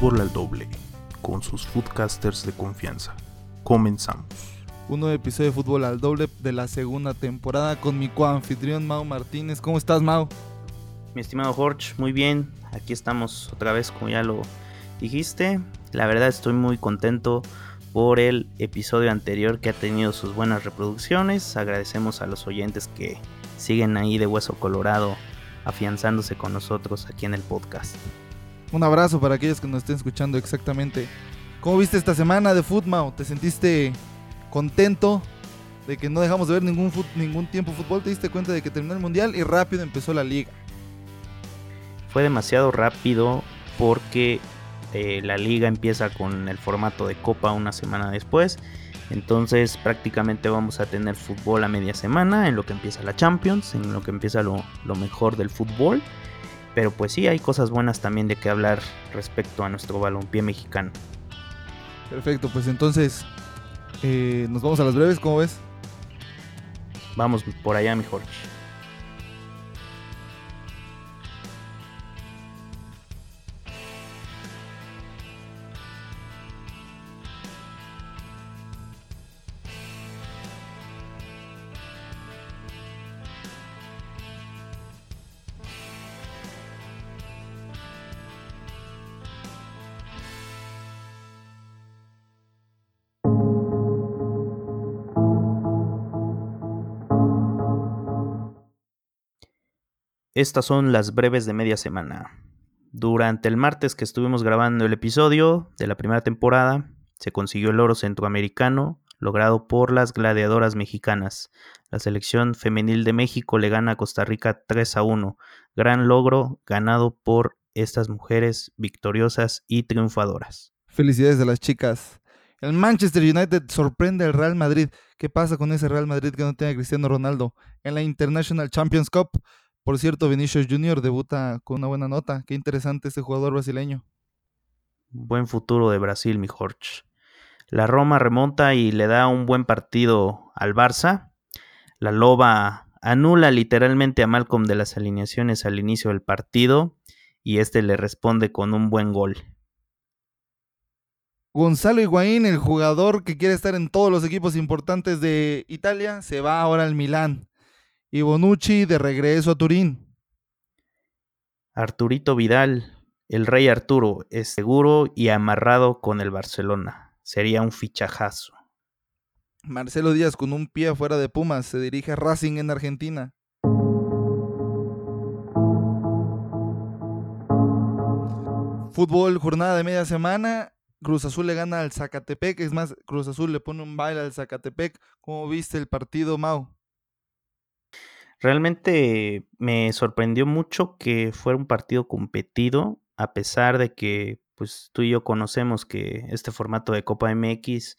Fútbol al Doble, con sus foodcasters de confianza. Comenzamos. Un nuevo episodio de Fútbol al Doble de la segunda temporada con mi coanfitrión Mau Martínez. ¿Cómo estás, Mau? Mi estimado Jorge, muy bien. Aquí estamos otra vez, como ya lo dijiste. La verdad estoy muy contento por el episodio anterior que ha tenido sus buenas reproducciones. Agradecemos a los oyentes que siguen ahí de hueso colorado afianzándose con nosotros aquí en el podcast. Un abrazo para aquellos que nos estén escuchando exactamente. ¿Cómo viste esta semana de fútbol? ¿Te sentiste contento de que no dejamos de ver ningún, ningún tiempo fútbol? ¿Te diste cuenta de que terminó el mundial y rápido empezó la liga? Fue demasiado rápido porque eh, la liga empieza con el formato de copa una semana después. Entonces prácticamente vamos a tener fútbol a media semana en lo que empieza la Champions, en lo que empieza lo, mejor del fútbol. Pero pues sí, hay cosas buenas también de que hablar respecto a nuestro balompié mexicano. Perfecto, pues entonces eh, nos vamos a las breves, ¿cómo ves? Vamos por allá, mi Jorge. Estas son las breves de media semana. Durante el martes que estuvimos grabando el episodio de la primera temporada, se consiguió el oro centroamericano logrado por las gladiadoras mexicanas. La selección femenil de México le gana a Costa Rica 3 a 1. Gran logro ganado por estas mujeres victoriosas y triunfadoras. Felicidades de las chicas. El Manchester United sorprende al Real Madrid. ¿Qué pasa con ese Real Madrid que no tiene a Cristiano Ronaldo? En la International Champions Cup por cierto, Vinicius Junior debuta con una buena nota. Qué interesante este jugador brasileño. Buen futuro de Brasil, mi Jorge. La Roma remonta y le da un buen partido al Barça. La Loba anula literalmente a Malcolm de las alineaciones al inicio del partido y este le responde con un buen gol. Gonzalo Higuaín, el jugador que quiere estar en todos los equipos importantes de Italia, se va ahora al Milán y Bonucci de regreso a Turín. Arturito Vidal, el rey Arturo, es seguro y amarrado con el Barcelona. Sería un fichajazo. Marcelo Díaz con un pie afuera de Pumas se dirige a Racing en Argentina. Fútbol, jornada de media semana. Cruz Azul le gana al Zacatepec. Es más, Cruz Azul le pone un baile al Zacatepec. ¿Cómo viste el partido, Mau? Realmente me sorprendió mucho que fuera un partido competido, a pesar de que pues tú y yo conocemos que este formato de Copa MX,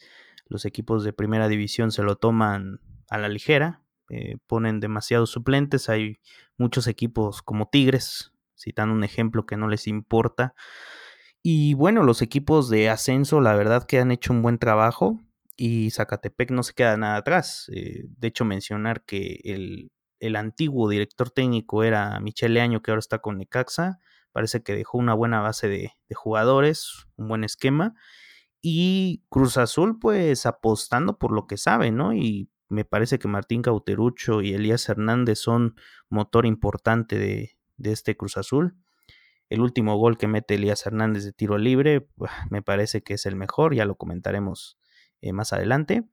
los equipos de primera división se lo toman a la ligera, eh, ponen demasiados suplentes, hay muchos equipos como Tigres, citando un ejemplo que no les importa. Y bueno, los equipos de ascenso, la verdad que han hecho un buen trabajo y Zacatepec no se queda nada atrás. Eh, de hecho, mencionar que el el antiguo director técnico era Michele Año, que ahora está con Necaxa. Parece que dejó una buena base de, jugadores, un buen esquema. Y Cruz Azul, pues apostando por lo que sabe, ¿no? Y me parece que Martín Cauterucho y Elías Hernández son motor importante de, este Cruz Azul. El último gol que mete Elías Hernández de tiro libre, me parece que es el mejor, ya lo comentaremos eh, más adelante.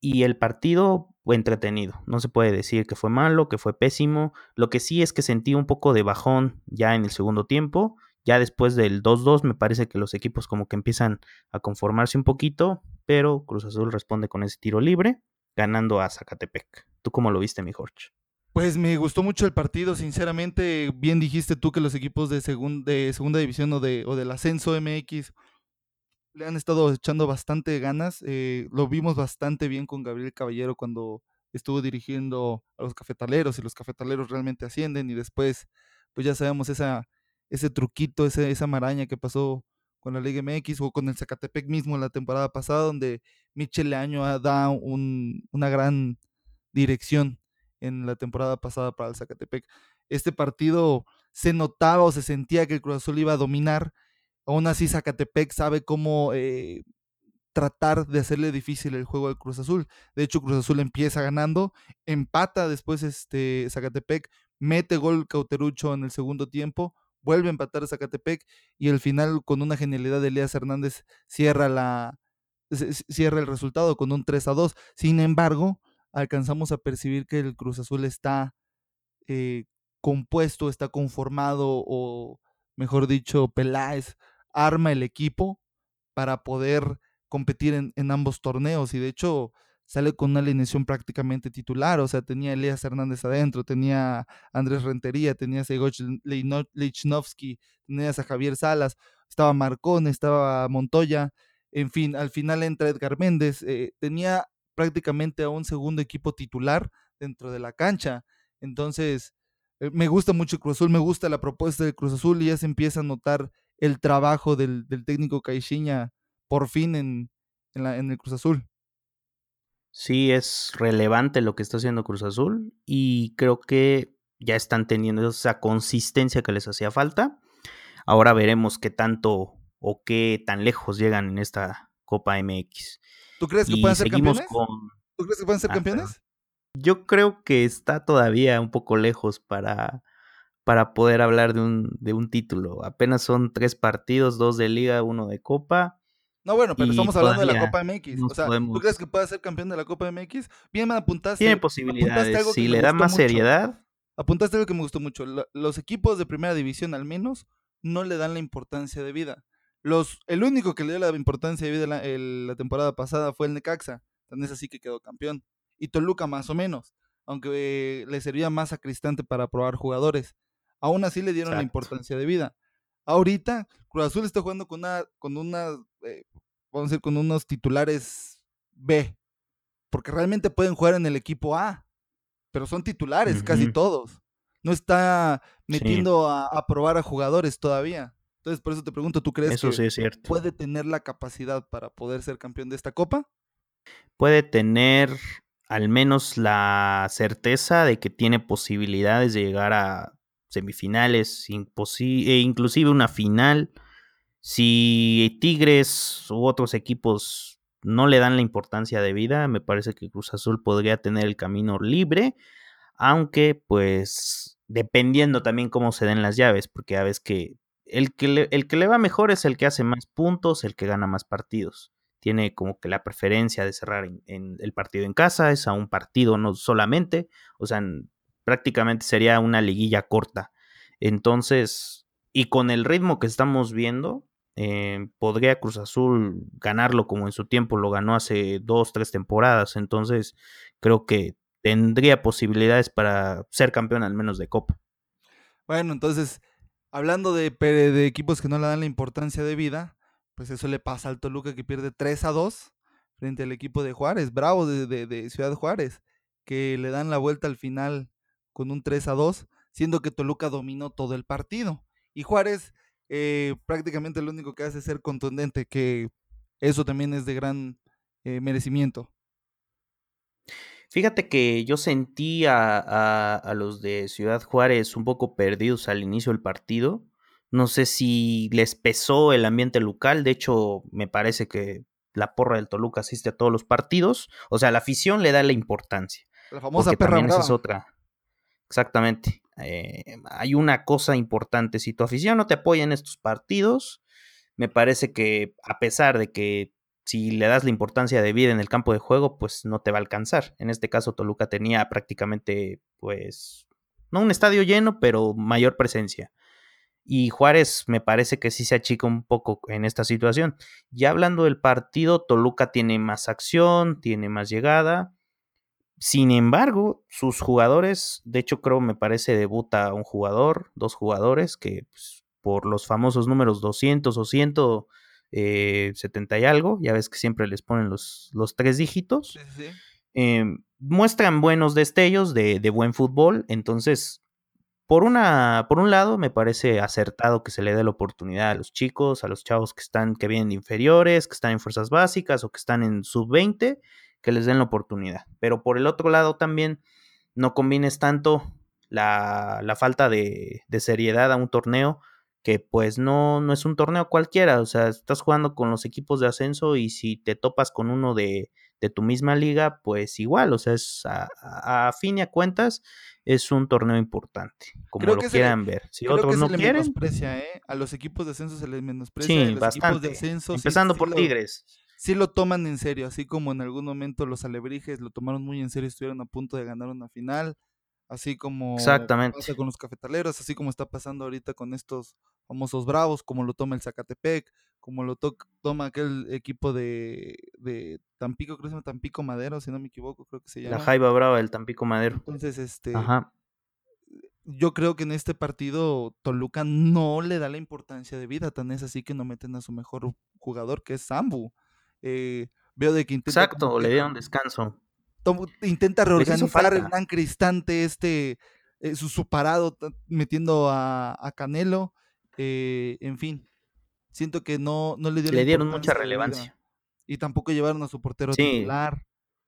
Y el partido entretenido. No se puede decir que fue malo, que fue pésimo. Lo que sí es que sentí un poco de bajón ya en el segundo tiempo. Ya después del 2-2 me parece que los equipos como que empiezan a conformarse un poquito, pero Cruz Azul responde con ese tiro libre, ganando a Zacatepec. ¿Tú cómo lo viste, mi Jorge? Pues me gustó mucho el partido, sinceramente. Bien dijiste tú que los equipos de, de segunda división o, de, o del ascenso MX le han estado echando bastante ganas. Eh, lo vimos bastante bien con Gabriel Caballero cuando estuvo dirigiendo a los cafetaleros y los cafetaleros realmente ascienden y después, pues ya sabemos ese truquito, esa maraña que pasó con la Liga MX o con el Zacatepec mismo en la temporada pasada, donde Michel Año da una gran dirección en la temporada pasada para el Zacatepec. Este partido se notaba o se sentía que el Cruz Azul iba a dominar Aún así, Zacatepec sabe cómo eh, tratar de hacerle difícil el juego al Cruz Azul. De hecho, Cruz Azul empieza ganando, empata después este Zacatepec, mete gol Cauterucho en el segundo tiempo, vuelve a empatar a Zacatepec y al final con una genialidad de Elías Hernández cierra la cierra el resultado con un 3 a 2. Sin embargo, alcanzamos a percibir que el Cruz Azul está eh, compuesto, está conformado o mejor dicho, Peláez arma el equipo para poder competir en, ambos torneos y de hecho sale con una alineación prácticamente titular, o sea, tenía Elías Hernández adentro, tenía Andrés Rentería, tenía Segoch Lichnowsky, tenías a Javier Salas, estaba Marcón, estaba Montoya, en fin, al final entra Edgar Méndez, eh, tenía prácticamente a un segundo equipo titular dentro de la cancha, entonces eh, me gusta mucho Cruz Azul, me gusta la propuesta de Cruz Azul y ya se empieza a notar el trabajo del, del técnico Caixinha por fin en, en, la, en el Cruz Azul. Sí, es relevante lo que está haciendo Cruz Azul y creo que ya están teniendo esa consistencia que les hacía falta. Ahora veremos qué tanto o qué tan lejos llegan en esta Copa MX. ¿Tú crees que pueden ser campeones? ¿Tú crees que pueden ser ah, campeones? Yo creo que está todavía un poco lejos para, para poder hablar de un, de un título. Apenas son tres partidos, dos de liga, uno de copa. No, bueno, pero estamos hablando de la Copa MX. O sea, ¿tú crees que puede ser campeón de la Copa MX? Bien me apuntaste. Tiene posibilidades. Si le da más seriedad. Apuntaste algo que me gustó mucho. Los equipos de primera división, al menos, no le dan la importancia de vida. Los, el único que le dio la importancia de vida la, la temporada pasada fue el Necaxa. Tan es así que quedó campeón. Y Toluca más o menos. Aunque le servía más a Cristante para probar jugadores. Aún así le dieron la importancia de vida. Ahorita, Cruz Azul está jugando con una, con una eh, vamos a decir, con unos titulares B, porque realmente pueden jugar en el equipo A, pero son titulares casi todos. No está metiendo a, probar a jugadores todavía. Entonces, por eso te pregunto, ¿tú crees que puede tener la capacidad para poder ser campeón de esta copa? Puede tener al menos la certeza de que tiene posibilidades de llegar a semifinales, e inclusive una final. Si Tigres u otros equipos no le dan la importancia de vida, me parece que Cruz Azul podría tener el camino libre, aunque pues dependiendo también cómo se den las llaves, porque a veces que el que, le, el que le va mejor es el que hace más puntos, el que gana más partidos. Tiene como que la preferencia de cerrar en, el partido en casa, es a un partido no solamente, o sea, prácticamente sería una liguilla corta. Entonces, y con el ritmo que estamos viendo, eh, podría Cruz Azul ganarlo como en su tiempo lo ganó hace dos, tres temporadas. Entonces, creo que tendría posibilidades para ser campeón al menos de Copa. Bueno, entonces, hablando de, equipos que no le dan la importancia de vida, pues eso le pasa al Toluca que pierde 3 a 2 frente al equipo de Juárez, Bravo de Ciudad Juárez, que le dan la vuelta al final con un 3 a 2, siendo que Toluca dominó todo el partido. Y Juárez eh, prácticamente lo único que hace es ser contundente, que eso también es de gran eh, merecimiento. Fíjate que yo sentí a, a, los de Ciudad Juárez un poco perdidos al inicio del partido. No sé si les pesó el ambiente local. De hecho, me parece que la porra del Toluca asiste a todos los partidos. O sea, la afición le da la importancia. La famosa perra también esa es otra. Exactamente. Eh, hay una cosa importante, si tu afición no te apoya en estos partidos, me parece que a pesar de que si le das la importancia de vida en el campo de juego, pues no te va a alcanzar. En este caso, Toluca tenía prácticamente, pues, no un estadio lleno, pero mayor presencia. Y Juárez me parece que sí se achica un poco en esta situación. Ya hablando del partido, Toluca tiene más acción, tiene más llegada. Sin embargo, sus jugadores, de hecho creo me parece debuta un jugador, dos jugadores que pues, por los famosos números 200 o 170 eh, y algo, ya ves que siempre les ponen los, los tres dígitos, em, muestran buenos destellos de, de, buen fútbol, entonces por, una, por un lado me parece acertado que se le dé la oportunidad a los chicos, a los chavos que están, que vienen de inferiores, que están en fuerzas básicas o que están en sub 20 que les den la oportunidad. Pero por el otro lado también no combines tanto la, falta de, seriedad a un torneo que pues no, no es un torneo cualquiera, o sea, estás jugando con los equipos de ascenso y si te topas con uno de, de tu misma liga, pues igual, o sea, es a, fin y a cuentas es un torneo importante, como lo quieran ver. Si otros no quieren, ¿eh? a los equipos de ascenso se les menosprecia, sí, los equipos de ascenso empezando por Tigres. Sí lo toman en serio, así como en algún momento los alebrijes lo tomaron muy en serio, estuvieron a punto de ganar una final, así como Exactamente. pasa con los cafetaleros, así como está pasando ahorita con estos famosos bravos, como lo toma el Zacatepec, como lo toma aquel equipo de, de Tampico, creo que se llama Tampico Madero, si no me equivoco, creo que se llama. La Jaiba Brava del Tampico Madero. Entonces, este, yo creo que en este partido Toluca no le da la importancia de vida, tan es así que no meten a su mejor jugador, que es Sambu. Eh, veo de que intenta... Exacto, le dieron descanso. intenta reorganizar Hernán Cristante, este, eh, su, parado, metiendo a, a Canelo, eh, en fin, siento que no, no le, le dieron mucha relevancia. Y tampoco llevaron a su portero titular.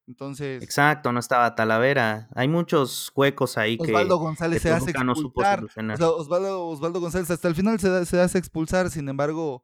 Entonces. Exacto, no estaba Talavera. Hay muchos huecos ahí que. Osvaldo González se hace expulsar. Osvaldo, González hasta el final se, se, hace expulsar. Sin embargo,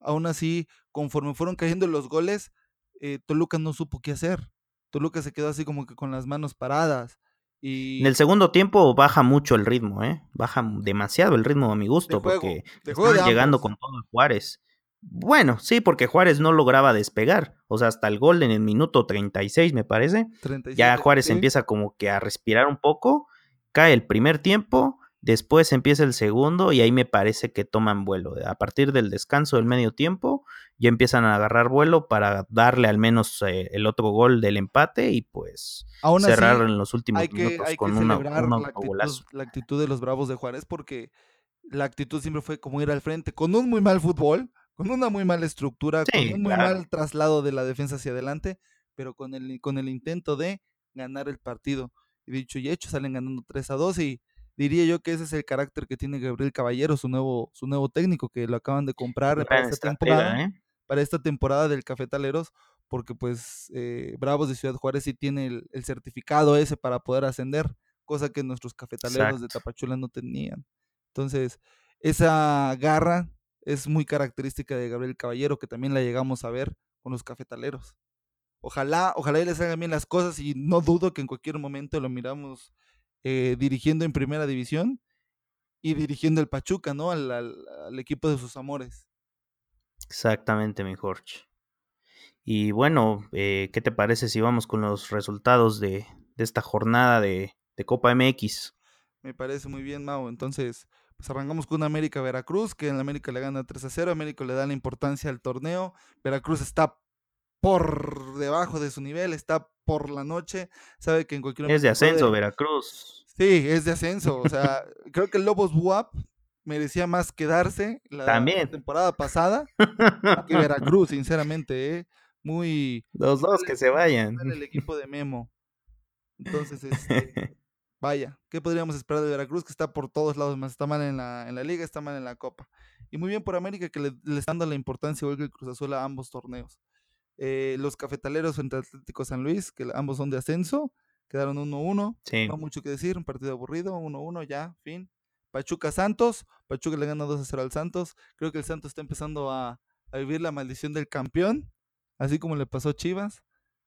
aún así, conforme fueron cayendo los goles, eh, Toluca no supo qué hacer. Toluca se quedó así como que con las manos paradas. En el segundo tiempo baja mucho el ritmo, ¿eh? Baja demasiado el ritmo a mi gusto, porque están llegando con todo Juárez. Bueno, sí, porque Juárez no lograba despegar. O sea, hasta el gol en el minuto 36, me parece. ya Juárez empieza como que a respirar un poco. Cae el primer tiempo Después empieza el segundo y ahí me parece que toman vuelo. A partir del descanso del medio tiempo ya empiezan a agarrar vuelo para darle al menos eh, el otro gol del empate y pues cerrar en los últimos minutos con una, la, actitud, la actitud de los Bravos de Juárez porque la actitud siempre fue como ir al frente con un muy mal fútbol, con una muy mala estructura, con un muy mal traslado de la defensa hacia adelante, pero con el, con el intento de ganar el partido. Y dicho y hecho, salen ganando 3 a 2 y diría yo que ese es el carácter que tiene Gabriel Caballero, su nuevo, su nuevo técnico, que lo acaban de comprar para esta, temporada, ¿eh? para esta temporada del Cafetaleros, porque pues eh, Bravos de Ciudad Juárez sí tiene el, certificado ese para poder ascender, cosa que nuestros cafetaleros de Tapachula no tenían. Entonces, esa garra es muy característica de Gabriel Caballero, que también la llegamos a ver con los cafetaleros. Ojalá, ojalá y les hagan bien las cosas y no dudo que en cualquier momento lo miramos eh, dirigiendo en primera división y dirigiendo el Pachuca, ¿no? Al, equipo de sus amores. Exactamente, mi Jorge. Y bueno, eh, ¿qué te parece si vamos con los resultados de, esta jornada de, Copa MX? Me parece muy bien, Mau. Entonces, pues arrancamos con América Veracruz, que en América le gana 3 a 0. América le da la importancia al torneo. Veracruz está por debajo de su nivel, está por la noche, sabe que en cualquier momento... Es de ascenso, Veracruz. Sí, es de ascenso, o sea, creo que el Lobos Buap merecía más quedarse la temporada pasada que Veracruz, sinceramente, ¿eh? Muy... Los dos que se vayan. El equipo de Memo. Entonces, este, vaya, ¿qué podríamos esperar de Veracruz? Que está por todos lados, más está mal en la, en la liga, está mal en la copa. Y muy bien por América que le, le está dando la importancia igual que el Cruz Azul a ambos torneos. Eh, los cafetaleros frente Atlético San Luis, que ambos son de ascenso, quedaron 1-1. No mucho que decir, un partido aburrido, 1-1, ya, fin. Pachuca Santos, Pachuca le gana 2-0 al Santos. Creo que el Santos está empezando a, vivir la maldición del campeón, así como le pasó a Chivas,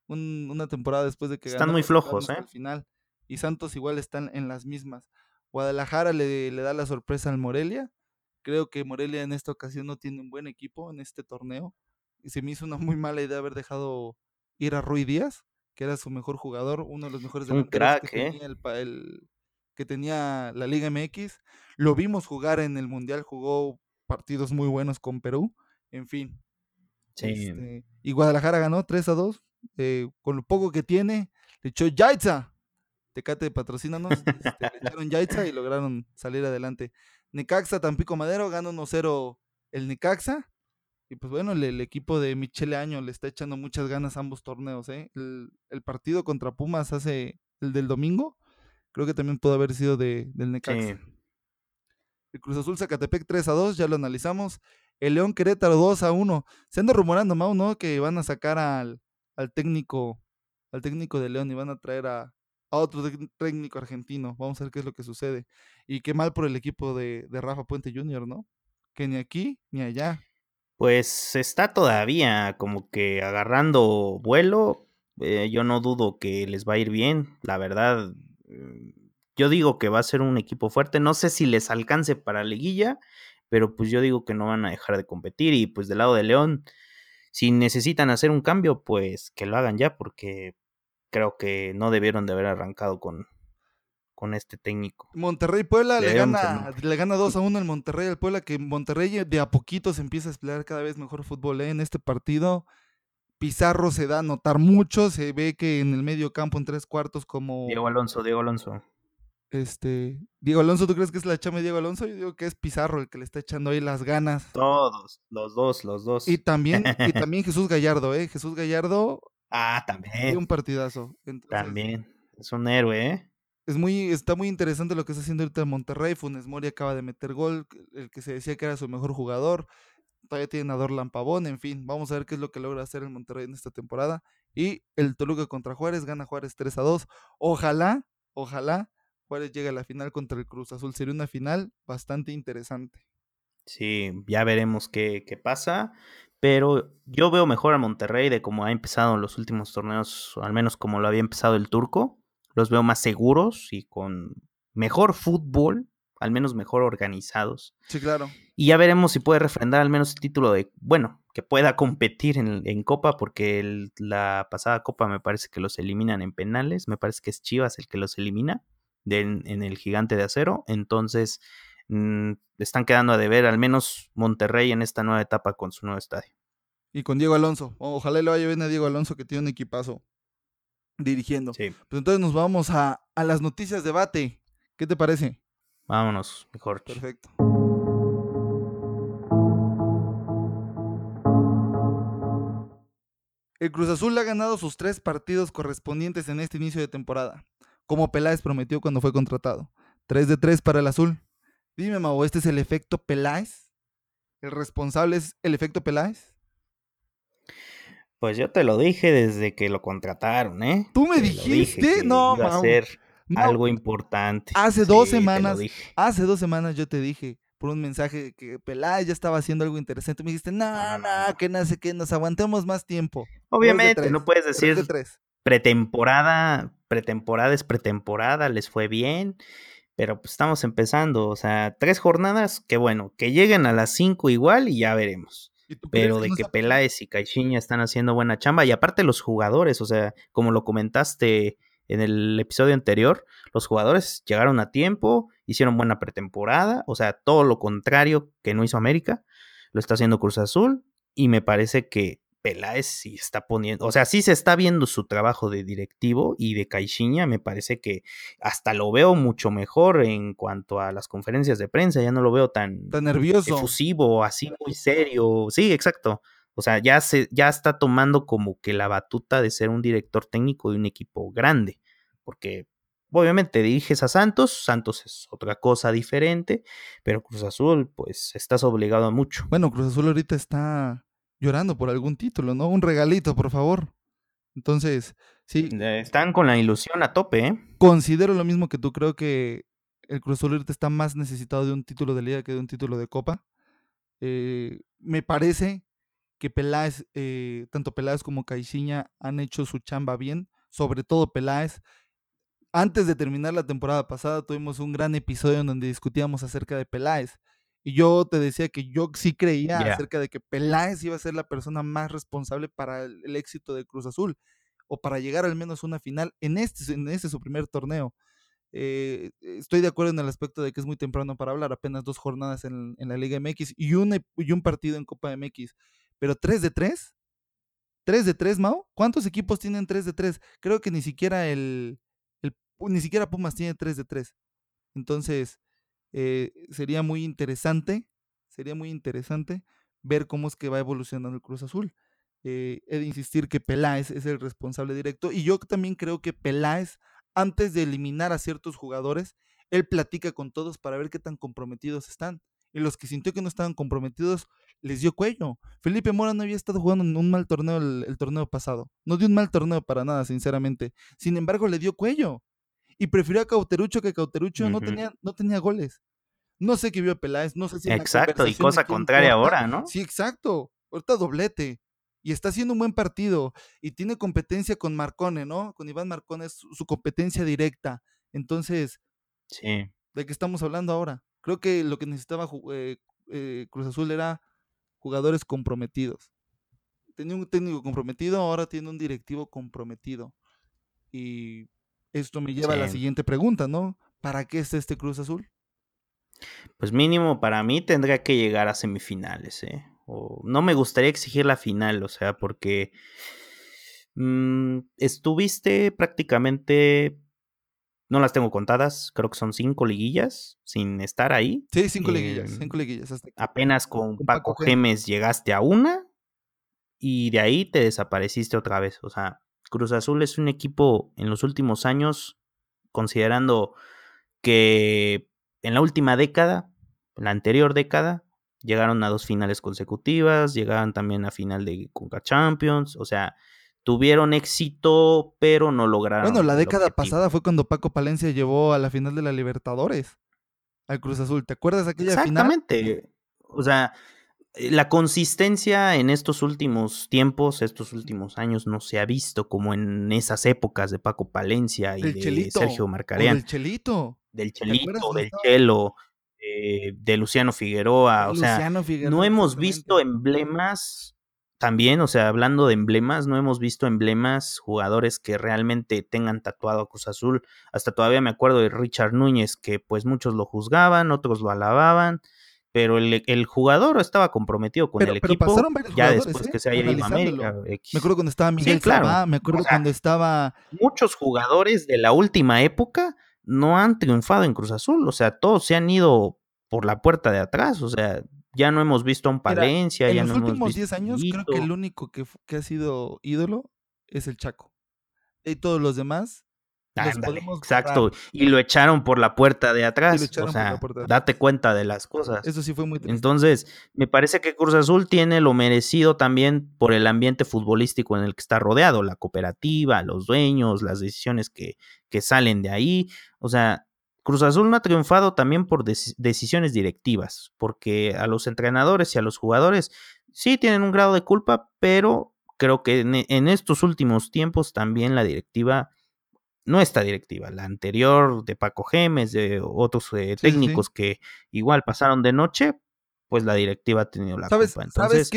una temporada después de que Están muy flojos, ¿eh? Al final. Y Santos igual están en las mismas. Guadalajara le, le da la sorpresa al Morelia. Creo que Morelia en esta ocasión no tiene un buen equipo en este torneo y se me hizo una muy mala idea haber dejado ir a Rui Díaz, que era su mejor jugador, uno de los mejores delanteros que, ¿eh? tenía el, que tenía la Liga MX. Lo vimos jugar en el Mundial, jugó partidos muy buenos con Perú, en fin. Este, y Guadalajara ganó 3 a 2, eh, con lo poco que tiene, le echó Yaitza. Tecate, patrocínanos. Este, le echaron Yaitza y lograron salir adelante. Necaxa, Tampico Madero, ganó 1-0 el Necaxa. Y pues bueno, el, equipo de Michele Año le está echando muchas ganas a ambos torneos. ¿eh? El, partido contra Pumas hace el del domingo, creo que también pudo haber sido de, del Necaxa. El Cruz Azul Zacatepec 3 a 2, ya lo analizamos. El León Querétaro 2 a 1. Se anda rumorando, Mau, ¿no? Que van a sacar al, al técnico al técnico de León y van a traer a, a otro técnico argentino. Vamos a ver qué es lo que sucede. Y qué mal por el equipo de, de Rafa Puente Jr., ¿no? que ni aquí ni allá. Pues está todavía como que agarrando vuelo. Eh, yo no dudo que les va a ir bien. La verdad, mm, yo digo que va a ser un equipo fuerte. No sé si les alcance para liguilla, pero pues yo digo que no van a dejar de competir. Y pues del lado de León, si necesitan hacer un cambio, pues que lo hagan ya, porque creo que no debieron de haber arrancado con, con este técnico. Monterrey Puebla le, gana, le gana 2 a 1 el Monterrey al Puebla, que Monterrey de a poquito se empieza a desplegar cada vez mejor fútbol ¿eh? en este partido. Pizarro se da a notar mucho, se ve que en el medio campo en tres cuartos como Diego Alonso, Diego Alonso. este Diego Alonso, ¿tú crees que es la chama de Diego Alonso? Yo digo que es Pizarro el que le está echando ahí las ganas. Todos, los dos, los dos. Y también, y también Jesús Gallardo, ¿eh? Jesús Gallardo Ah, también. un partidazo. Entonces, También. Es un héroe, ¿eh? Es muy, está muy interesante lo que está haciendo ahorita el Monterrey. Funes Mori acaba de meter gol, el que se decía que era su mejor jugador. Todavía tienen a Dorlan Pavón, en fin, vamos a ver qué es lo que logra hacer el Monterrey en esta temporada. Y el Toluca contra Juárez, gana Juárez 3 a 2. Ojalá, ojalá Juárez llegue a la final contra el Cruz Azul. Sería una final bastante interesante. Sí, ya veremos qué, qué pasa. Pero yo veo mejor a Monterrey de cómo ha empezado en los últimos torneos, al menos como lo había empezado el turco. Los veo más seguros y con mejor fútbol, al menos mejor organizados. Sí, claro. Y ya veremos si puede refrendar al menos el título de, bueno, que pueda competir en, en Copa, porque el- la pasada Copa me parece que los eliminan en penales, me parece que es Chivas el que los elimina de- en, en el gigante de acero, entonces mm, están quedando a deber al menos Monterrey en esta nueva etapa con su nuevo estadio. Y con Diego Alonso. Ojalá le vaya bien a Diego Alonso, que tiene un equipazo dirigiendo. Sí, Pues entonces nos vamos a, a las noticias debate. ¿Qué te parece? vámonos, mejor. Perfecto. El Cruz Azul ha ganado sus tres partidos correspondientes en este inicio de temporada, como Peláez prometió cuando fue contratado. 3 de 3 para el Azul. Dime, Mau, ¿este es el efecto Peláez? ¿El responsable es el efecto Peláez? Pues yo te lo dije desde que lo contrataron, ¿eh? ¿Tú me Te dijiste? que No, iba a ser algo importante. hace dos Sí, semanas-. Hace dos semanas yo te dije por un mensaje que Peláez ya estaba haciendo algo interesante. Me dijiste, no, No, que no sé qué, nos aguantemos más tiempo. Obviamente, tres, no puedes decir pretemporada, pretemporada es pretemporada, les fue bien, pero pues estamos empezando, o sea, tres jornadas, que bueno, que lleguen a las cinco igual y ya veremos. ¿Y tú crees Pero de que Peláez y Caixinha están haciendo buena chamba, y aparte los jugadores, o sea, como lo comentaste en el episodio anterior, los jugadores llegaron a tiempo, hicieron buena pretemporada, o sea, todo lo contrario que no hizo América, lo está haciendo Cruz Azul, y me parece que Peláez sí está poniendo, o sea, sí se está viendo su trabajo de directivo y de Caixinha, me parece que hasta lo veo mucho mejor en cuanto a las conferencias de prensa, ya no lo veo tan, Tan nervioso. efusivo, así muy serio. Sí, exacto. O sea, ya se, ya está tomando como que la batuta de ser un director técnico de un equipo grande. Porque obviamente diriges a Santos, Santos es otra cosa diferente, pero Cruz Azul, pues estás obligado a mucho. Bueno, Cruz Azul ahorita está llorando por algún título, ¿no? Un regalito, por favor. Entonces, sí, Eh, Están con la ilusión a tope, ¿eh? considero lo mismo que tú. Creo que el Cruz Azul ahorita está más necesitado de un título de liga que de un título de copa. Eh, me parece que Peláez, eh, tanto Peláez como Caixinha han hecho su chamba bien, sobre todo Peláez. Antes de terminar la temporada pasada tuvimos un gran episodio en donde discutíamos acerca de Peláez. Y yo te decía que yo sí creía acerca de que Peláez iba a ser la persona más responsable para el, el éxito de Cruz Azul o para llegar al menos a una final en este, en este su primer torneo. Eh, estoy de acuerdo en el aspecto de que es muy temprano para hablar, apenas dos jornadas en, en la Liga MX y un, y un partido en Copa MX, pero 3 de 3, 3 de 3, Mao. ¿Cuántos equipos tienen 3 de 3? Creo que ni siquiera el, el ni siquiera Pumas tiene 3 de 3. Entonces, eh, sería muy interesante, sería muy interesante ver cómo es que va evolucionando el Cruz Azul. Eh, he de insistir que Peláez es el responsable directo y yo también creo que Peláez, antes de eliminar a ciertos jugadores, él platica con todos para ver qué tan comprometidos están. Y los que sintió que no estaban comprometidos, les dio cuello. Felipe Mora no había estado jugando en un mal torneo el, el torneo pasado. No dio un mal torneo para nada, sinceramente. Sin embargo, le dio cuello. Y prefirió a Cauterucho que Cauterucho no, tenía, no tenía goles. No sé qué vio Peláez, no sé si. Exacto, y cosa contraria ahora, ¿no? Sí, exacto. Ahorita doblete. Y está haciendo un buen partido. Y tiene competencia con Marcone, ¿no? Con Iván Marcone es su competencia directa. Entonces, sí. ¿de qué estamos hablando ahora? Creo que lo que necesitaba eh, eh, Cruz Azul era jugadores comprometidos. Tenía un técnico comprometido, ahora tiene un directivo comprometido. Y esto me lleva a la siguiente pregunta, ¿no? ¿Para qué es este Cruz Azul? Pues mínimo para mí tendría que llegar a semifinales, ¿eh? O no me gustaría exigir la final, o sea, porque mm, estuviste prácticamente, no las tengo contadas, creo que son cinco liguillas sin estar ahí. Sí, cinco liguillas, em, cinco liguillas. apenas con, Paco, Gemes llegaste a una y de ahí te desapareciste otra vez. O sea, Cruz Azul es un equipo en los últimos años, considerando que en la última década, en la anterior década, llegaron a dos finales consecutivas, llegaron también a final de Conca Champions, o sea, tuvieron éxito, pero no lograron. Bueno, la década pasada fue cuando Paco Palencia llevó a la final de la Libertadores al Cruz Azul. ¿Te acuerdas de aquella Exactamente. final? Exactamente. O sea, la consistencia en estos últimos tiempos, estos últimos años, no se ha visto como en esas épocas de Paco Palencia y de Sergio Marcareán. Del Chelito. Del Chelito, del Chelo, eh, de Luciano Figueroa. o sea, no hemos visto emblemas también, o sea, hablando de emblemas, no hemos visto emblemas, jugadores que realmente tengan tatuado a Cruz Azul. Hasta todavía me acuerdo de Richard Núñez, que pues muchos lo juzgaban, otros lo alababan pero el, jugador estaba comprometido con el equipo ya después que se haya ido a América. Me acuerdo cuando estaba Miguel sí, me acuerdo cuando estaba... Muchos jugadores de la última época no han triunfado en Cruz Azul, o sea, todos se han ido por la puerta de atrás, o sea, ya no hemos visto a un Palencia, ya no. En los últimos 10 años creo que el único que, que ha sido ídolo es el Chaco. Y todos los demás exacto, y lo echaron por la puerta de atrás. o sea, date cuenta de las cosas. Eso sí fue muy triste. Entonces, me parece que Cruz Azul tiene lo merecido también por el ambiente futbolístico en el que está rodeado, la cooperativa, los dueños, las decisiones que, que salen de ahí. O sea, Cruz Azul no ha triunfado también por decisiones directivas, porque a los entrenadores y a los jugadores sí tienen un grado de culpa, pero creo que en estos últimos tiempos también la directiva no esta directiva, la anterior de Paco Gemes, de otros eh, técnicos que igual pasaron de noche, pues la directiva ha tenido la culpa. Entonces,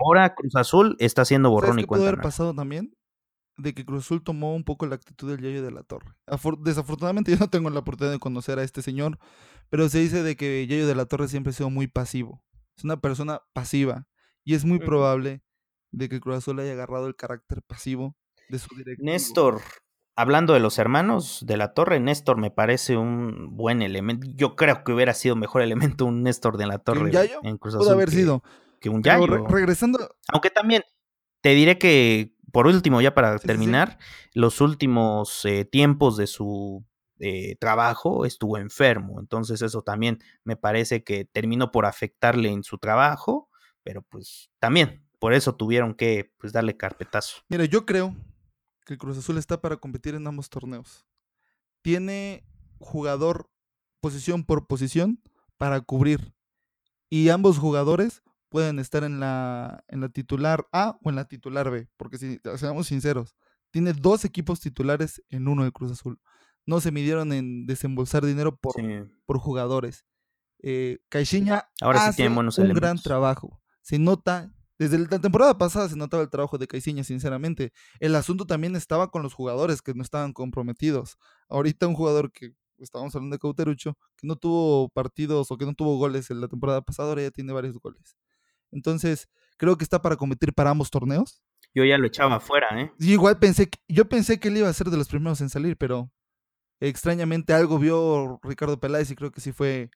ahora Cruz Azul está haciendo borrón y cuenta. puede haber pasado también? De que Cruz Azul tomó un poco la actitud del Yayo de la Torre. desafortunadamente yo no tengo la oportunidad de conocer a este señor, pero se dice de que Yayo de la Torre siempre ha sido muy pasivo. Es una persona pasiva y es muy probable de que Cruz Azul haya agarrado el carácter pasivo de su. Néstor, hablando de los hermanos de la Torre, Néstor me parece un buen elemento. Yo creo que hubiera sido mejor elemento un Néstor de la Torre en Cruz Azul. Puede haber sido. Que un Yayo. regresando. Aunque también te diré que, por último, ya para terminar, los últimos eh, tiempos de su eh, trabajo estuvo enfermo. Entonces, eso también me parece que terminó por afectarle en su trabajo. Pero pues también, por eso tuvieron que pues, darle carpetazo. Mira, yo creo que el Cruz Azul está para competir en ambos torneos. Tiene jugador posición por posición para cubrir. Y ambos jugadores pueden estar en la, en la titular A o en la titular B. Porque si seamos sinceros, tiene dos equipos titulares en uno de Cruz Azul. No se midieron en desembolsar dinero por, por jugadores. Eh, Caixinha Ahora hace un gran trabajo. Se nota desde la temporada pasada se notaba el trabajo de Caiciña, sinceramente. El asunto también estaba con los jugadores que no estaban comprometidos. Ahorita un jugador que estábamos hablando de Cauterucho, que no tuvo partidos o que no tuvo goles en la temporada pasada, ahora ya tiene varios goles. Entonces, creo que está para competir para ambos torneos. Yo ya lo echaba afuera, ¿eh? igual pensé, que, yo pensé que él iba a ser de los primeros en salir, pero extrañamente algo vio Ricardo Peláez y creo que sí fue,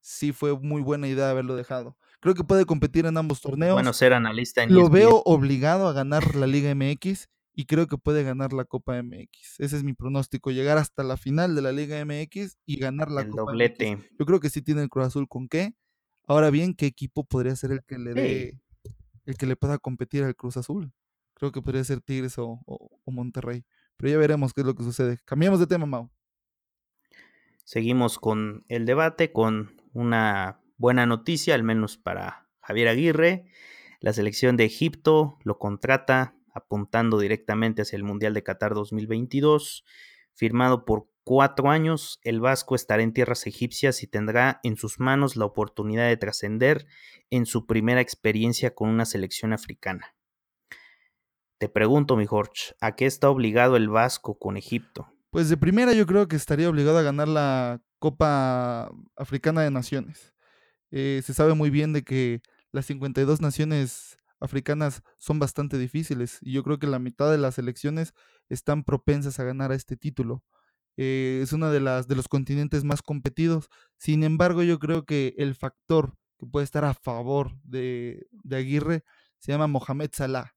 sí fue muy buena idea haberlo dejado. Creo que puede competir en ambos torneos. Bueno, ser analista en Lo veo obligado a ganar la Liga MX y creo que puede ganar la Copa MX. Ese es mi pronóstico, llegar hasta la final de la Liga MX y ganar la el Copa doblete. Yo creo que sí tiene el Cruz Azul con qué. Ahora bien, ¿qué equipo podría ser el que le dé, el que le pueda competir al Cruz Azul? Creo que podría ser Tigres o, o Monterrey. Pero ya veremos qué es lo que sucede. Cambiamos de tema, Mau. Seguimos con el debate, con una buena noticia, al menos para Javier Aguirre. La selección de Egipto lo contrata apuntando directamente hacia el Mundial de Qatar 2022. Firmado por cuatro años, el Vasco estará en tierras egipcias y tendrá en sus manos la oportunidad de trascender en su primera experiencia con una selección africana. Te pregunto, mi Jorge, ¿a qué está obligado el Vasco con Egipto? Pues de primera yo creo que estaría obligado a ganar la Copa Africana de Naciones. Eh, se sabe muy bien de que las 52 naciones africanas son bastante difíciles y yo creo que la mitad de las elecciones están propensas a ganar a este título. Eh, es uno de, las, de los continentes más competidos. Sin embargo, yo creo que el factor que puede estar a favor de, de Aguirre se llama Mohamed Salah.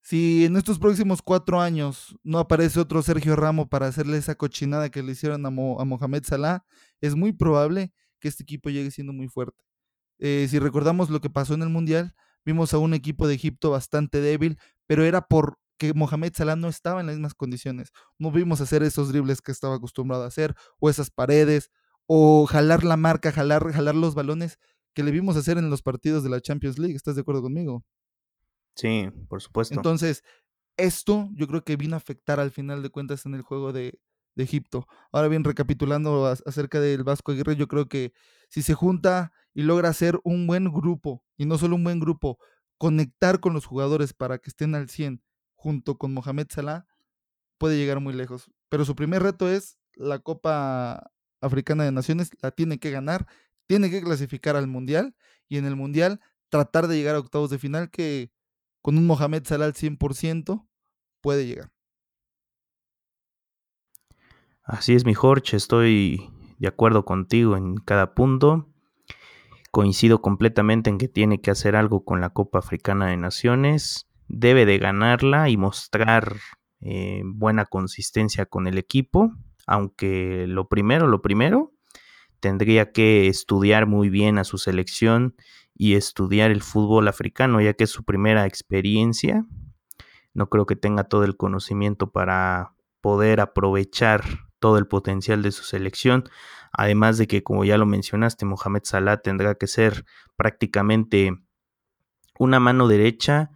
Si en estos próximos cuatro años no aparece otro Sergio Ramos para hacerle esa cochinada que le hicieron a, Mohamed Salah, es muy probable que este equipo llegue siendo muy fuerte. Eh, si recordamos lo que pasó en el Mundial, vimos a un equipo de Egipto bastante débil, pero era porque Mohamed Salah no estaba en las mismas condiciones. No vimos hacer esos dribles que estaba acostumbrado a hacer, o esas paredes, o jalar la marca, jalar, jalar los balones que le vimos hacer en los partidos de la Champions League. ¿Estás de acuerdo conmigo? Sí, por supuesto. Entonces, esto yo creo que vino a afectar al final de cuentas en el juego de, Egipto. Ahora bien, recapitulando acerca del Vasco Aguirre, yo creo que si se junta y logra hacer un buen grupo, y no solo un buen grupo, conectar con los jugadores para que estén al 100 junto con Mohamed Salah, puede llegar muy lejos. Pero su primer reto es la Copa Africana de Naciones, la tiene que ganar, tiene que clasificar al Mundial y en el Mundial tratar de llegar a octavos de final que con un Mohamed Salah al 100% puede llegar. Así es, mi Jorge, estoy de acuerdo contigo en cada punto. Coincido completamente en que tiene que hacer algo con la Copa Africana de Naciones. Debe de ganarla y mostrar eh, buena consistencia con el equipo. Aunque lo primero, lo primero, tendría que estudiar muy bien a su selección y estudiar el fútbol africano, ya que es su primera experiencia. No creo que tenga todo el conocimiento para poder aprovechar todo el potencial de su selección. Además de que, como ya lo mencionaste, Mohamed Salah tendrá que ser prácticamente una mano derecha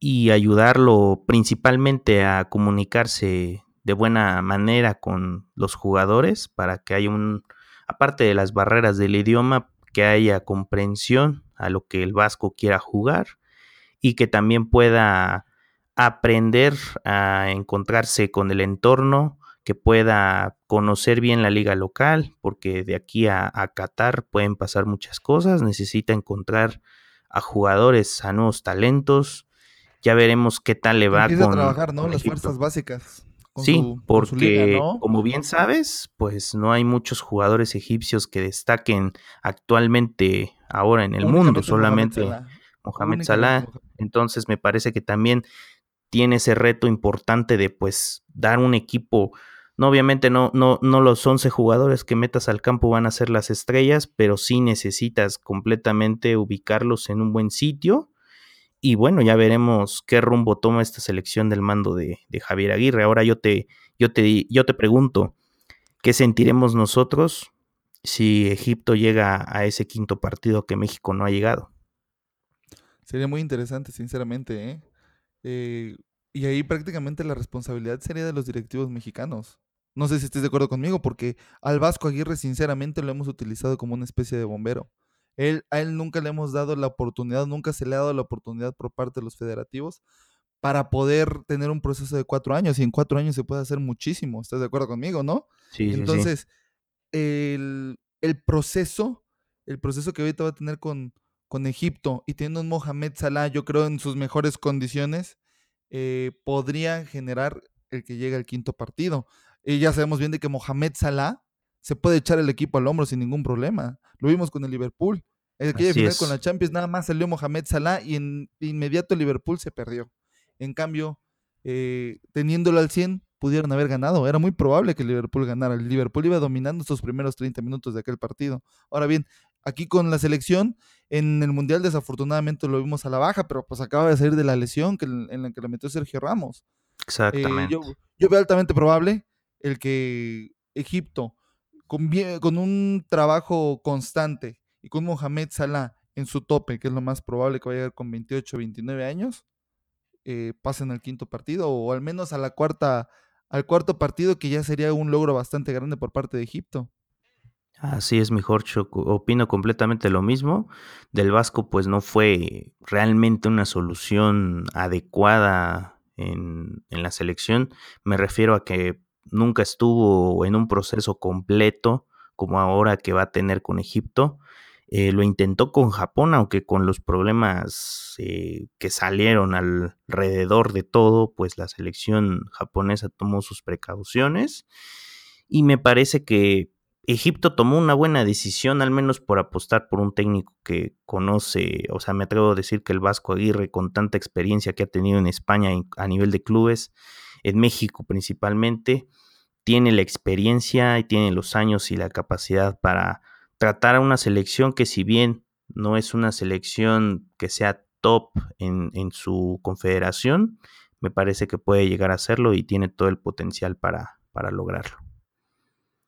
y ayudarlo principalmente a comunicarse de buena manera con los jugadores para que haya un, aparte de las barreras del idioma, que haya comprensión a lo que el vasco quiera jugar y que también pueda aprender a encontrarse con el entorno, que pueda conocer bien la liga local, porque de aquí a, Qatar pueden pasar muchas cosas, necesita encontrar a jugadores, a nuevos talentos, ya veremos qué tal le va con, a trabajar, ¿no? Las fuerzas básicas. Sí, porque como bien sabes, pues no hay muchos jugadores egipcios que destaquen actualmente ahora en el mundo, solamente Mohamed Salah. Entonces me parece que también tiene ese reto importante de pues dar un equipo no, obviamente no, no, no los 11 jugadores que metas al campo van a ser las estrellas, pero sí necesitas completamente ubicarlos en un buen sitio y bueno, ya veremos qué rumbo toma esta selección del mando de, Javier Aguirre. Ahora yo te, yo, te, yo te pregunto, ¿qué sentiremos nosotros si Egipto llega a ese quinto partido que México no ha llegado? Sería muy interesante, sinceramente. ¿eh? Eh, y ahí prácticamente la responsabilidad sería de los directivos mexicanos. No sé si estés de acuerdo conmigo, porque al Vasco Aguirre, sinceramente, lo hemos utilizado como una especie de bombero. Él, a él nunca le hemos dado la oportunidad, nunca se le ha dado la oportunidad por parte de los federativos para poder tener un proceso de cuatro años. Y en cuatro años se puede hacer muchísimo. ¿Estás de acuerdo conmigo, no? Sí. Entonces, El, el, proceso, el proceso que ahorita va a tener con, con Egipto y teniendo un Mohamed Salah, yo creo, en sus mejores condiciones, eh, podría generar el que llegue al quinto partido. Y ya sabemos bien de que Mohamed Salah se puede echar el equipo al hombro sin ningún problema. Lo vimos con el Liverpool. El aquella final con la Champions nada más salió Mohamed Salah y en inmediato el Liverpool se perdió. En cambio, eh, teniéndolo al 100, pudieron haber ganado. Era muy probable que el Liverpool ganara. El Liverpool iba dominando estos primeros 30 minutos de aquel partido. Ahora bien, aquí con la selección, en el Mundial desafortunadamente lo vimos a la baja, pero pues acaba de salir de la lesión que, en la que le metió Sergio Ramos. Eh, Exactamente. yo, yo, veo altamente probable el que Egipto con, un trabajo constante y con Mohamed Salah en su tope, que es lo más probable que vaya a llegar con 28 29 años, eh, pasen al quinto partido o al menos a la cuarta, al cuarto partido, que ya sería un logro bastante grande por parte de Egipto. Así es, mejor opino completamente lo mismo. Del Vasco, pues no fue realmente una solución adecuada en, en la selección. Me refiero a que nunca estuvo en un proceso completo como ahora que va a tener con Egipto. Eh, lo intentó con Japón, aunque con los problemas eh, que salieron alrededor de todo, pues la selección japonesa tomó sus precauciones. Y me parece que Egipto tomó una buena decisión, al menos por apostar por un técnico que conoce, o sea, me atrevo a decir que el Vasco Aguirre, con tanta experiencia que ha tenido en España a nivel de clubes, en México principalmente, tiene la experiencia y tiene los años y la capacidad para tratar a una selección que si bien no es una selección que sea top en, su confederación, me parece que puede llegar a serlo y tiene todo el potencial para, para lograrlo.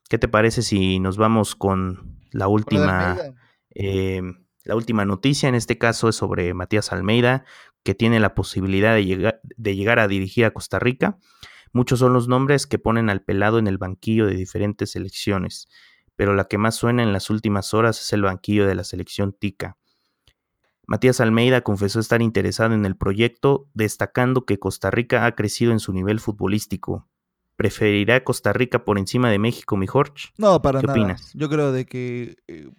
¿Qué te parece si nos vamos con la última, eh, la última noticia? En este caso es sobre Matías Almeida, que tiene la posibilidad de llegar, de llegar a dirigir a Costa Rica. Muchos son los nombres que ponen al pelado en el banquillo de diferentes selecciones, pero la que más suena en las últimas horas es el banquillo de la selección Tica. Matías Almeida confesó estar interesado en el proyecto, destacando que Costa Rica ha crecido en su nivel futbolístico. ¿Preferirá Costa Rica por encima de México, mi Jorge? No, para ¿Qué opinas? Yo creo de que eh,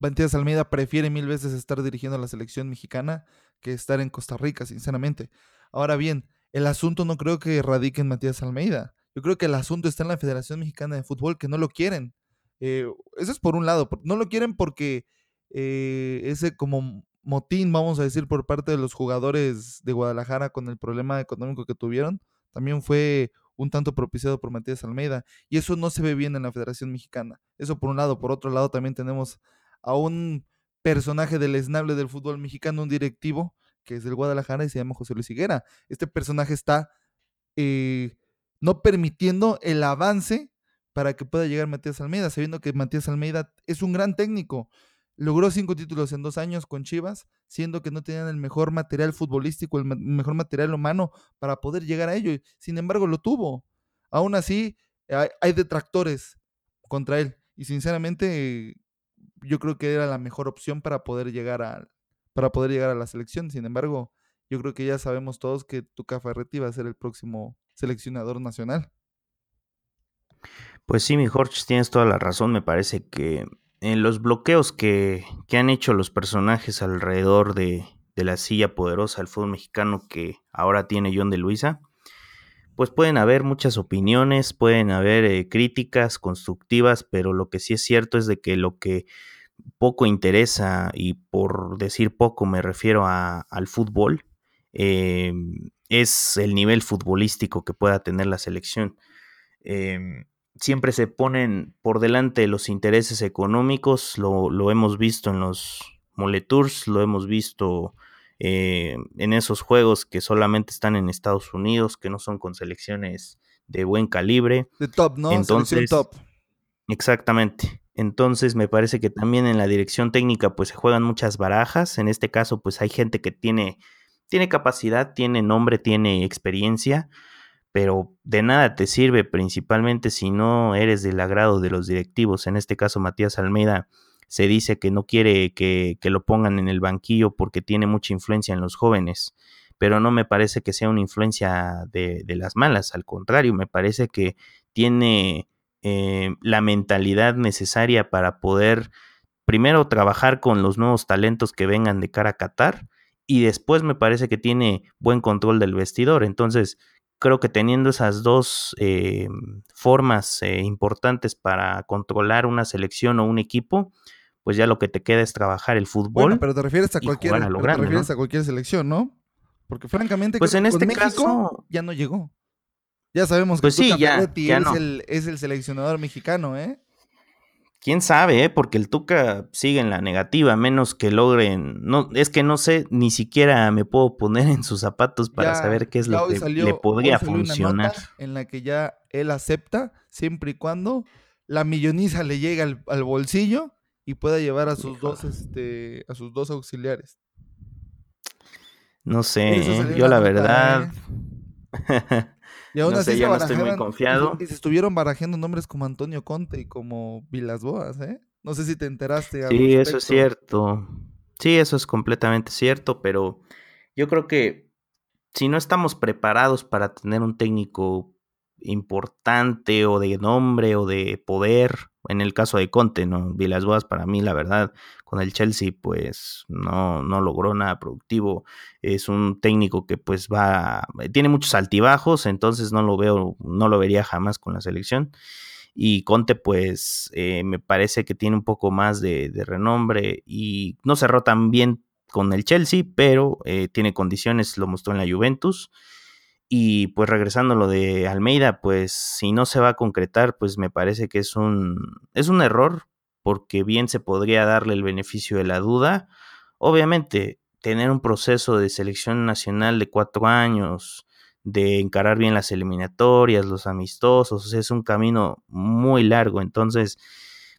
Matías Almeida prefiere mil veces estar dirigiendo a la selección mexicana que estar en Costa Rica, sinceramente. Ahora bien, el asunto no creo que radique en Matías Almeida. Yo creo que el asunto está en la Federación Mexicana de Fútbol, que no lo quieren. Eh, eso es por un lado. No lo quieren porque eh, ese como motín, vamos a decir, por parte de los jugadores de Guadalajara con el problema económico que tuvieron, también fue un tanto propiciado por Matías Almeida. Y eso no se ve bien en la Federación Mexicana. Eso por un lado. Por otro lado, también tenemos a un personaje del esnable del fútbol mexicano, un directivo, que es del Guadalajara y se llama José Luis Higuera. Este personaje está eh, no permitiendo el avance para que pueda llegar Matías Almeida, sabiendo que Matías Almeida es un gran técnico. Logró cinco títulos en dos años con Chivas, siendo que no tenían el mejor material futbolístico, el mejor material humano para poder llegar a ello. Sin embargo, lo tuvo. Aún así, hay, detractores contra él. Y sinceramente, yo creo que era la mejor opción para poder llegar a, para poder llegar a la selección. Sin embargo, yo creo que ya sabemos todos que Tuca Ferretti va a ser el próximo seleccionador nacional. Pues sí, mi Jorge, tienes toda la razón. Me parece que en los bloqueos que, han hecho los personajes alrededor de, la silla poderosa del fútbol mexicano que ahora tiene John de Luisa, pues pueden haber muchas opiniones, pueden haber eh, críticas constructivas, pero lo que sí es cierto es de que lo que poco interesa, y por decir poco me refiero al fútbol, em, es el nivel futbolístico que pueda tener la selección. Em, siempre se ponen por delante los intereses económicos, lo, hemos visto en los Moletours, lo hemos visto eh, en esos juegos que solamente están en Estados Unidos, que no son con selecciones de buen calibre. De top, ¿no? Entonces, top. Exactamente. Entonces me parece que también en la dirección técnica pues se juegan muchas barajas. En este caso pues hay gente que tiene, tiene capacidad, tiene nombre, tiene experiencia pero de nada te sirve principalmente si no eres del agrado de los directivos. En este caso, Matías Almeida se dice que no quiere que, lo pongan en el banquillo porque tiene mucha influencia en los jóvenes, pero no me parece que sea una influencia de, las malas, al contrario, me parece que tiene eh, la mentalidad necesaria para poder primero trabajar con los nuevos talentos que vengan de cara a Qatar y después me parece que tiene buen control del vestidor. Entonces, creo que teniendo esas dos eh, formas eh, importantes para controlar una selección o un equipo, pues ya lo que te queda es trabajar el fútbol. Bueno, pero te refieres a cualquier, te refieres a cualquier selección, ¿no? Porque francamente, pues en este caso ya no llegó. Ya sabemos que pues sí, ya, es, el, es el seleccionador mexicano, ¿eh? quién sabe, ¿eh? porque el Tuca sigue en la negativa, menos que logren. No, es que no sé, ni siquiera me puedo poner en sus zapatos para saber qué es lo que le podría funcionar. en la que ya él acepta, siempre y cuando la milloniza le llegue al, bolsillo y pueda llevar a sus dos, este, a sus dos auxiliares. No sé, ¿eh? yo la verdad. ¿eh? Y aún así yo no estoy muy confiado. Y se estuvieron barajando nombres como Antonio Conte y como Vilas Boas, ¿eh? No sé si te enteraste. Sí, eso es cierto. Sí, eso es completamente cierto, pero yo creo que si no estamos preparados para tener un técnico importante o de nombre o de poder, en el caso de Conte, ¿no? Vilas Boas para mí, la verdad, con el Chelsea, pues no, no logró nada productivo. Es un técnico que pues va, tiene muchos altibajos, entonces no lo veo, no lo vería jamás con la selección. Y Conte, pues, eh, me parece que tiene un poco más de, renombre y no cerró tan bien con el Chelsea, pero eh, tiene condiciones, lo mostró en la Juventus. Y pues regresando a lo de Almeida, pues si no se va a concretar, pues me parece que es un, es un error, porque bien se podría darle el beneficio de la duda. Obviamente, tener un proceso de selección nacional de cuatro años, de encarar bien las eliminatorias, los amistosos, es un camino muy largo. Entonces,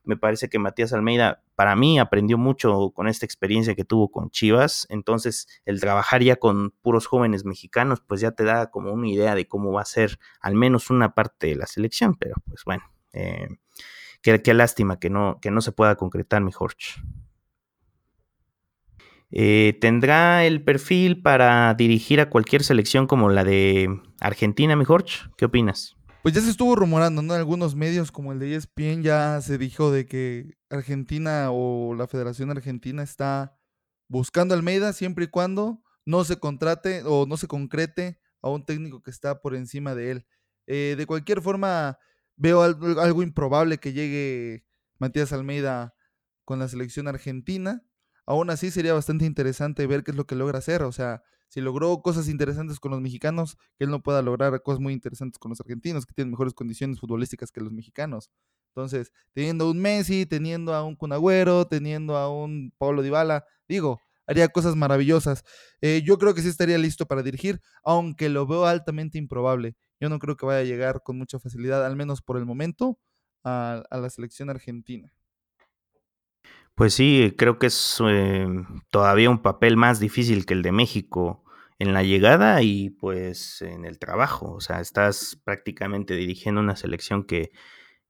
me parece que Matías Almeida, para mí, aprendió mucho con esta experiencia que tuvo con Chivas. Entonces, el trabajar ya con puros jóvenes mexicanos, pues ya te da como una idea de cómo va a ser al menos una parte de la selección. Pero, pues bueno, eh, qué, lástima que no, que no se pueda concretar, mi Jorge. Eh, ¿Tendrá el perfil para dirigir a cualquier selección como la de Argentina, mi Jorge? ¿Qué opinas? Pues ya se estuvo rumorando, ¿no? En algunos medios como el de ESPN ya se dijo de que Argentina o la Federación Argentina está buscando Almeida siempre y cuando no se contrate o no se concrete a un técnico que está por encima de él. Eh, de cualquier forma, veo algo, algo, improbable que llegue Matías Almeida con la selección argentina. Aún así, sería bastante interesante ver qué es lo que logra hacer. O sea, si logró cosas interesantes con los mexicanos, que él no pueda lograr cosas muy interesantes con los argentinos, que tienen mejores condiciones futbolísticas que los mexicanos. Entonces, teniendo a un Messi, teniendo a un Cunagüero, teniendo a un Pablo Dybala, digo, haría cosas maravillosas. Eh, yo creo que sí estaría listo para dirigir, aunque lo veo altamente improbable. Yo no creo que vaya a llegar con mucha facilidad, al menos por el momento, a, la selección argentina. Pues sí, creo que es eh, todavía un papel más difícil que el de México en la llegada y pues en el trabajo. O sea, estás prácticamente dirigiendo una selección que,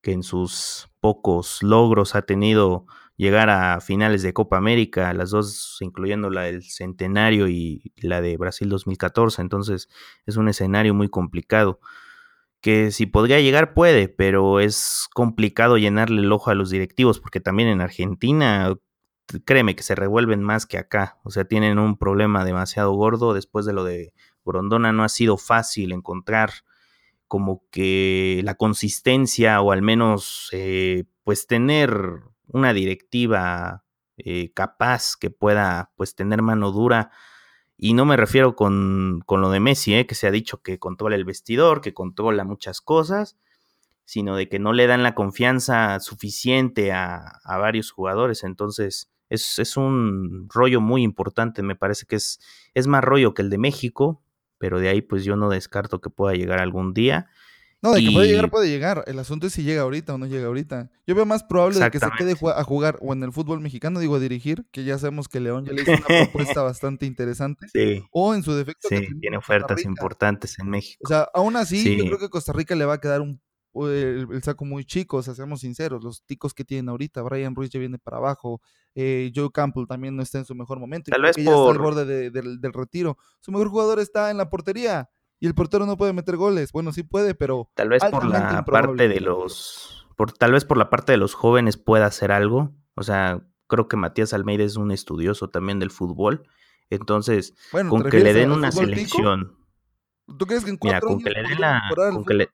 que en sus pocos logros ha tenido llegar a finales de Copa América, las dos incluyendo la del Centenario y la de Brasil 2014. Entonces es un escenario muy complicado. Que si podría llegar puede, pero es complicado llenarle el ojo a los directivos, porque también en Argentina créeme que se revuelven más que acá. O sea, tienen un problema demasiado gordo. Después de lo de Grondona no ha sido fácil encontrar como que la consistencia o al menos eh, pues tener una directiva eh, capaz que pueda pues tener mano dura. Y no me refiero con, con lo de Messi, eh, que se ha dicho que controla el vestidor, que controla muchas cosas, sino de que no le dan la confianza suficiente a, a varios jugadores. Entonces, es, un rollo muy importante, me parece que es, es más rollo que el de México, pero de ahí pues yo no descarto que pueda llegar algún día. No, de que puede llegar, puede llegar. El asunto es si llega ahorita o no llega ahorita. Yo veo más probable de que se quede a jugar o en el fútbol mexicano, digo a dirigir, que ya sabemos que León ya le hizo una propuesta bastante interesante. Sí. O en su defecto. Sí, tiene ofertas importantes en México. O sea, aún así, yo creo que Costa Rica le va a quedar un el, saco muy chico, o sea, seamos sinceros, los ticos que tienen ahorita, Brian Ruiz ya viene para abajo, eh, Joe Campbell también no está en su mejor momento, Tal vez por... ya está al borde del, retiro. Su mejor jugador está en la portería y el portero no puede meter goles. Bueno, sí puede, pero tal vez por la parte de los, por tal vez por la parte de los jóvenes pueda hacer algo. O sea, creo que Matías Almeida es un estudioso también del fútbol, entonces con que le den una selección. ¿Tú crees que en cuatro con que le den la, con que le,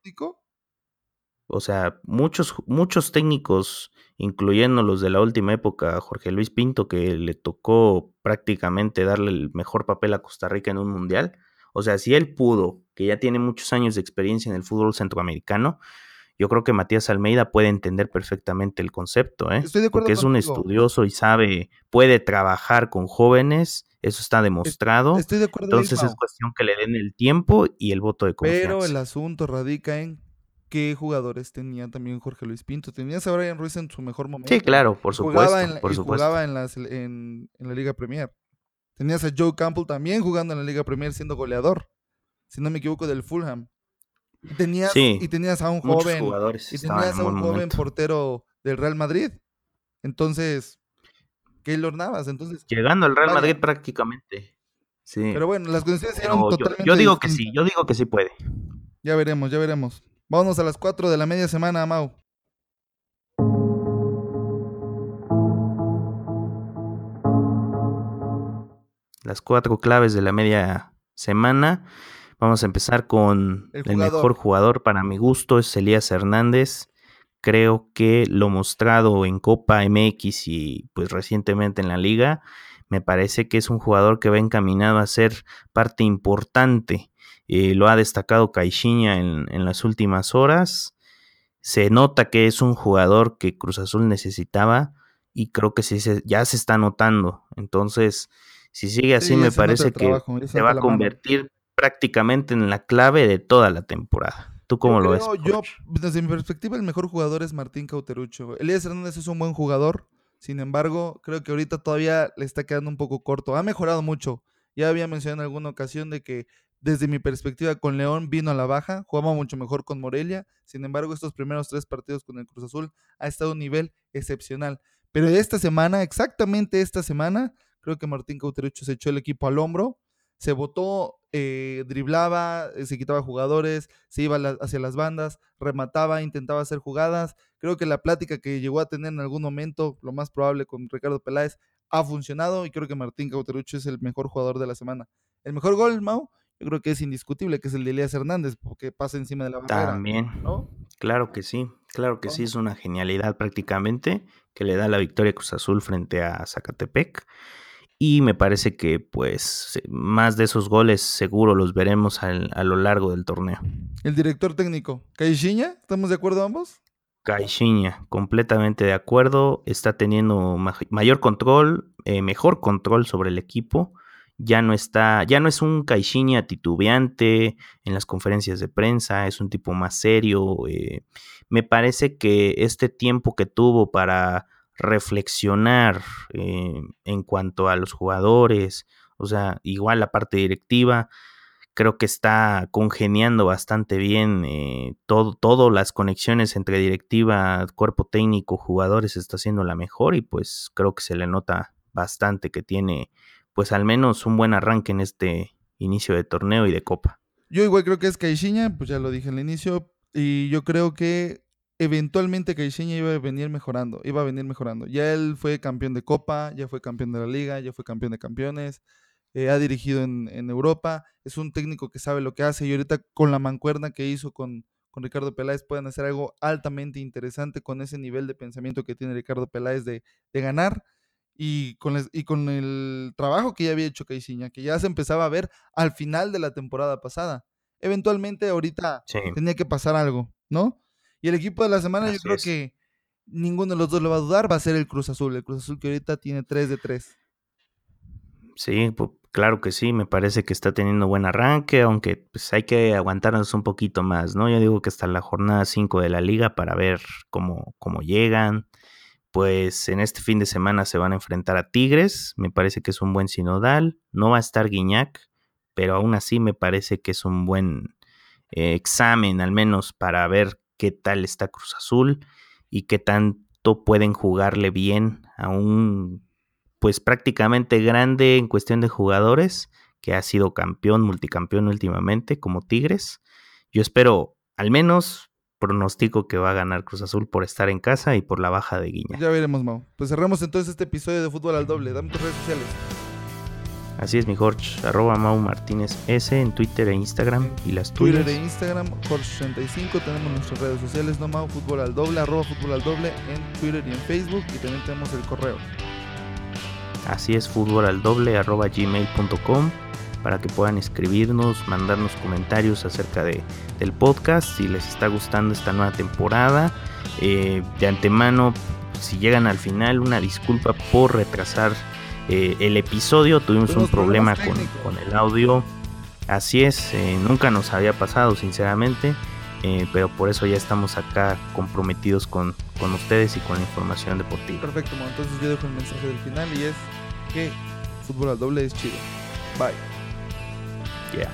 o sea, muchos, muchos técnicos, incluyendo los de la última época, Jorge Luis Pinto, que le tocó prácticamente darle el mejor papel a Costa Rica en un mundial. O sea, si él pudo, que ya tiene muchos años de experiencia en el fútbol centroamericano, yo creo que Matías Almeida puede entender perfectamente el concepto, ¿eh? porque es un estudioso y sabe, puede trabajar con jóvenes, eso está demostrado. Estoy de acuerdo. Entonces es cuestión que le den el tiempo y el voto de confianza. Pero el asunto radica en qué jugadores tenía también Jorge Luis Pinto. Tenías a Brian Ruiz en su mejor momento. Sí, claro, por supuesto. Jugaba en, por y supuesto. jugaba en, las- en- en la Liga Premier. Tenías a Joe Campbell también jugando en la Liga Premier siendo goleador, si no me equivoco, del Fulham. Y tenías, Sí, y tenías a un joven, jugadores y tenías en a un joven momento. portero del Real Madrid. Entonces, Keylor Navas. Entonces, Llegando al Real Vaya. Madrid prácticamente. Sí. pero bueno, las condiciones eran totalmente yo digo que sí, yo digo que sí puede. Ya veremos, ya veremos. Vámonos a las 4 de la media semana, Mau. Las cuatro claves de la media semana. Vamos a empezar con El mejor jugador para mi gusto, es Elías Hernández. Creo que lo mostrado en Copa MX y pues recientemente en la liga, me parece que es un jugador que va encaminado a ser parte importante. Eh, lo ha destacado Caixinha en, en las últimas horas. Se nota que es un jugador que Cruz Azul necesitaba y creo que sí se- ya se está notando. Entonces, si sigue así, Sí, me parece que trabajo, se va a mano. convertir prácticamente en la clave de toda la temporada. ¿Tú cómo Yo lo ves? creo- Yo, Jorge? desde mi perspectiva, el mejor jugador es Martín Cauterucho. Elías Hernández es un buen jugador, sin embargo, creo que ahorita todavía le está quedando un poco corto. Ha mejorado mucho. Ya había mencionado en alguna ocasión de que desde mi perspectiva con León vino a la baja, jugaba mucho mejor con Morelia. Sin embargo, estos primeros tres partidos con el Cruz Azul ha estado a un nivel excepcional. Pero esta semana, exactamente esta semana, creo que Martín Cauterucho se echó el equipo al hombro, se botó, eh, driblaba, eh, se quitaba jugadores, se iba la- hacia las bandas, remataba, intentaba hacer jugadas. Creo que la plática que llegó a tener en algún momento, lo más probable con Ricardo Peláez, ha funcionado y creo que Martín Cauterucho es el mejor jugador de la semana. El mejor gol, Mau, yo creo que es indiscutible, que es el de Elías Hernández, porque pasa encima de la barrera. También. ¿no? Claro que sí, claro que sí, es una genialidad prácticamente que le da la victoria a Cruz Azul frente a Zacatepec. Y me parece que pues más de esos goles seguro los veremos al- a lo largo del torneo. El director técnico, Caixinha, ¿estamos de acuerdo ambos? Caixinha, completamente de acuerdo, está teniendo ma- mayor control, eh, mejor control sobre el equipo. Ya no está, ya no es un Caixinha titubeante en las conferencias de prensa, es un tipo más serio. eh, me parece que este tiempo que tuvo para reflexionar eh, en cuanto a los jugadores, o sea, igual la parte directiva, creo que está congeniando bastante bien eh, todo, todo las conexiones entre directiva, cuerpo técnico, jugadores está haciendo la mejor y pues creo que se le nota bastante que tiene pues al menos un buen arranque en este inicio de torneo y de copa. Yo igual creo que es Caixinha, pues ya lo dije al inicio, y yo creo que eventualmente Caixinha iba a venir mejorando, iba a venir mejorando. Ya él fue campeón de Copa, ya fue campeón de la Liga, ya fue campeón de campeones, eh, ha dirigido en, en Europa, es un técnico que sabe lo que hace y ahorita con la mancuerna que hizo con, con Ricardo Peláez pueden hacer algo altamente interesante con ese nivel de pensamiento que tiene Ricardo Peláez de, de ganar. Y con, les- y con el trabajo que ya había hecho Caixinha, que ya se empezaba a ver al final de la temporada pasada. Eventualmente ahorita Sí. tenía que pasar algo, ¿no? Y el equipo de la semana yo creo es. que ninguno de los dos lo va a dudar, va a ser el Cruz Azul. El Cruz Azul que ahorita tiene 3 de 3. Sí, pu- claro que sí, me parece que está teniendo buen arranque, aunque pues hay que aguantarnos un poquito más, ¿no? Yo digo que hasta la jornada 5 de la liga para ver cómo, cómo llegan. Pues en este fin de semana se van a enfrentar a Tigres, me parece que es un buen sinodal, no va a estar Guiñac, pero aún así me parece que es un buen eh, examen al menos para ver qué tal está Cruz Azul y qué tanto pueden jugarle bien a un pues prácticamente grande en cuestión de jugadores, que ha sido campeón, multicampeón últimamente, como Tigres. Yo espero, al menos, pronostico que va a ganar Cruz Azul por estar en casa y por la baja de Guiña. Ya veremos, Mau. Pues cerramos entonces este episodio de Fútbol al Doble. Dame tus redes sociales. Así es, mi Jorge, arroba Mau Martínez S en Twitter e Instagram y las tuyas. Twitter e Instagram, Jorge65. Tenemos nuestras redes sociales, no Mau, Fútbol al Doble, arroba Fútbol al Doble en Twitter y en Facebook. Y también tenemos el correo. Así es, fútbol al doble arroba gmail.com para que puedan escribirnos, mandarnos comentarios acerca de, del podcast, si les está gustando esta nueva temporada. Eh, de antemano, si llegan al final, una disculpa por retrasar eh, el episodio. Tuvimos un problema con, con el audio. Así es, eh, nunca nos había pasado, sinceramente. eh, pero por eso ya estamos acá comprometidos con, con ustedes y con la información deportiva. Perfecto, entonces yo dejo el mensaje del final y es que fútbol al doble es chido. Bye. Yeah.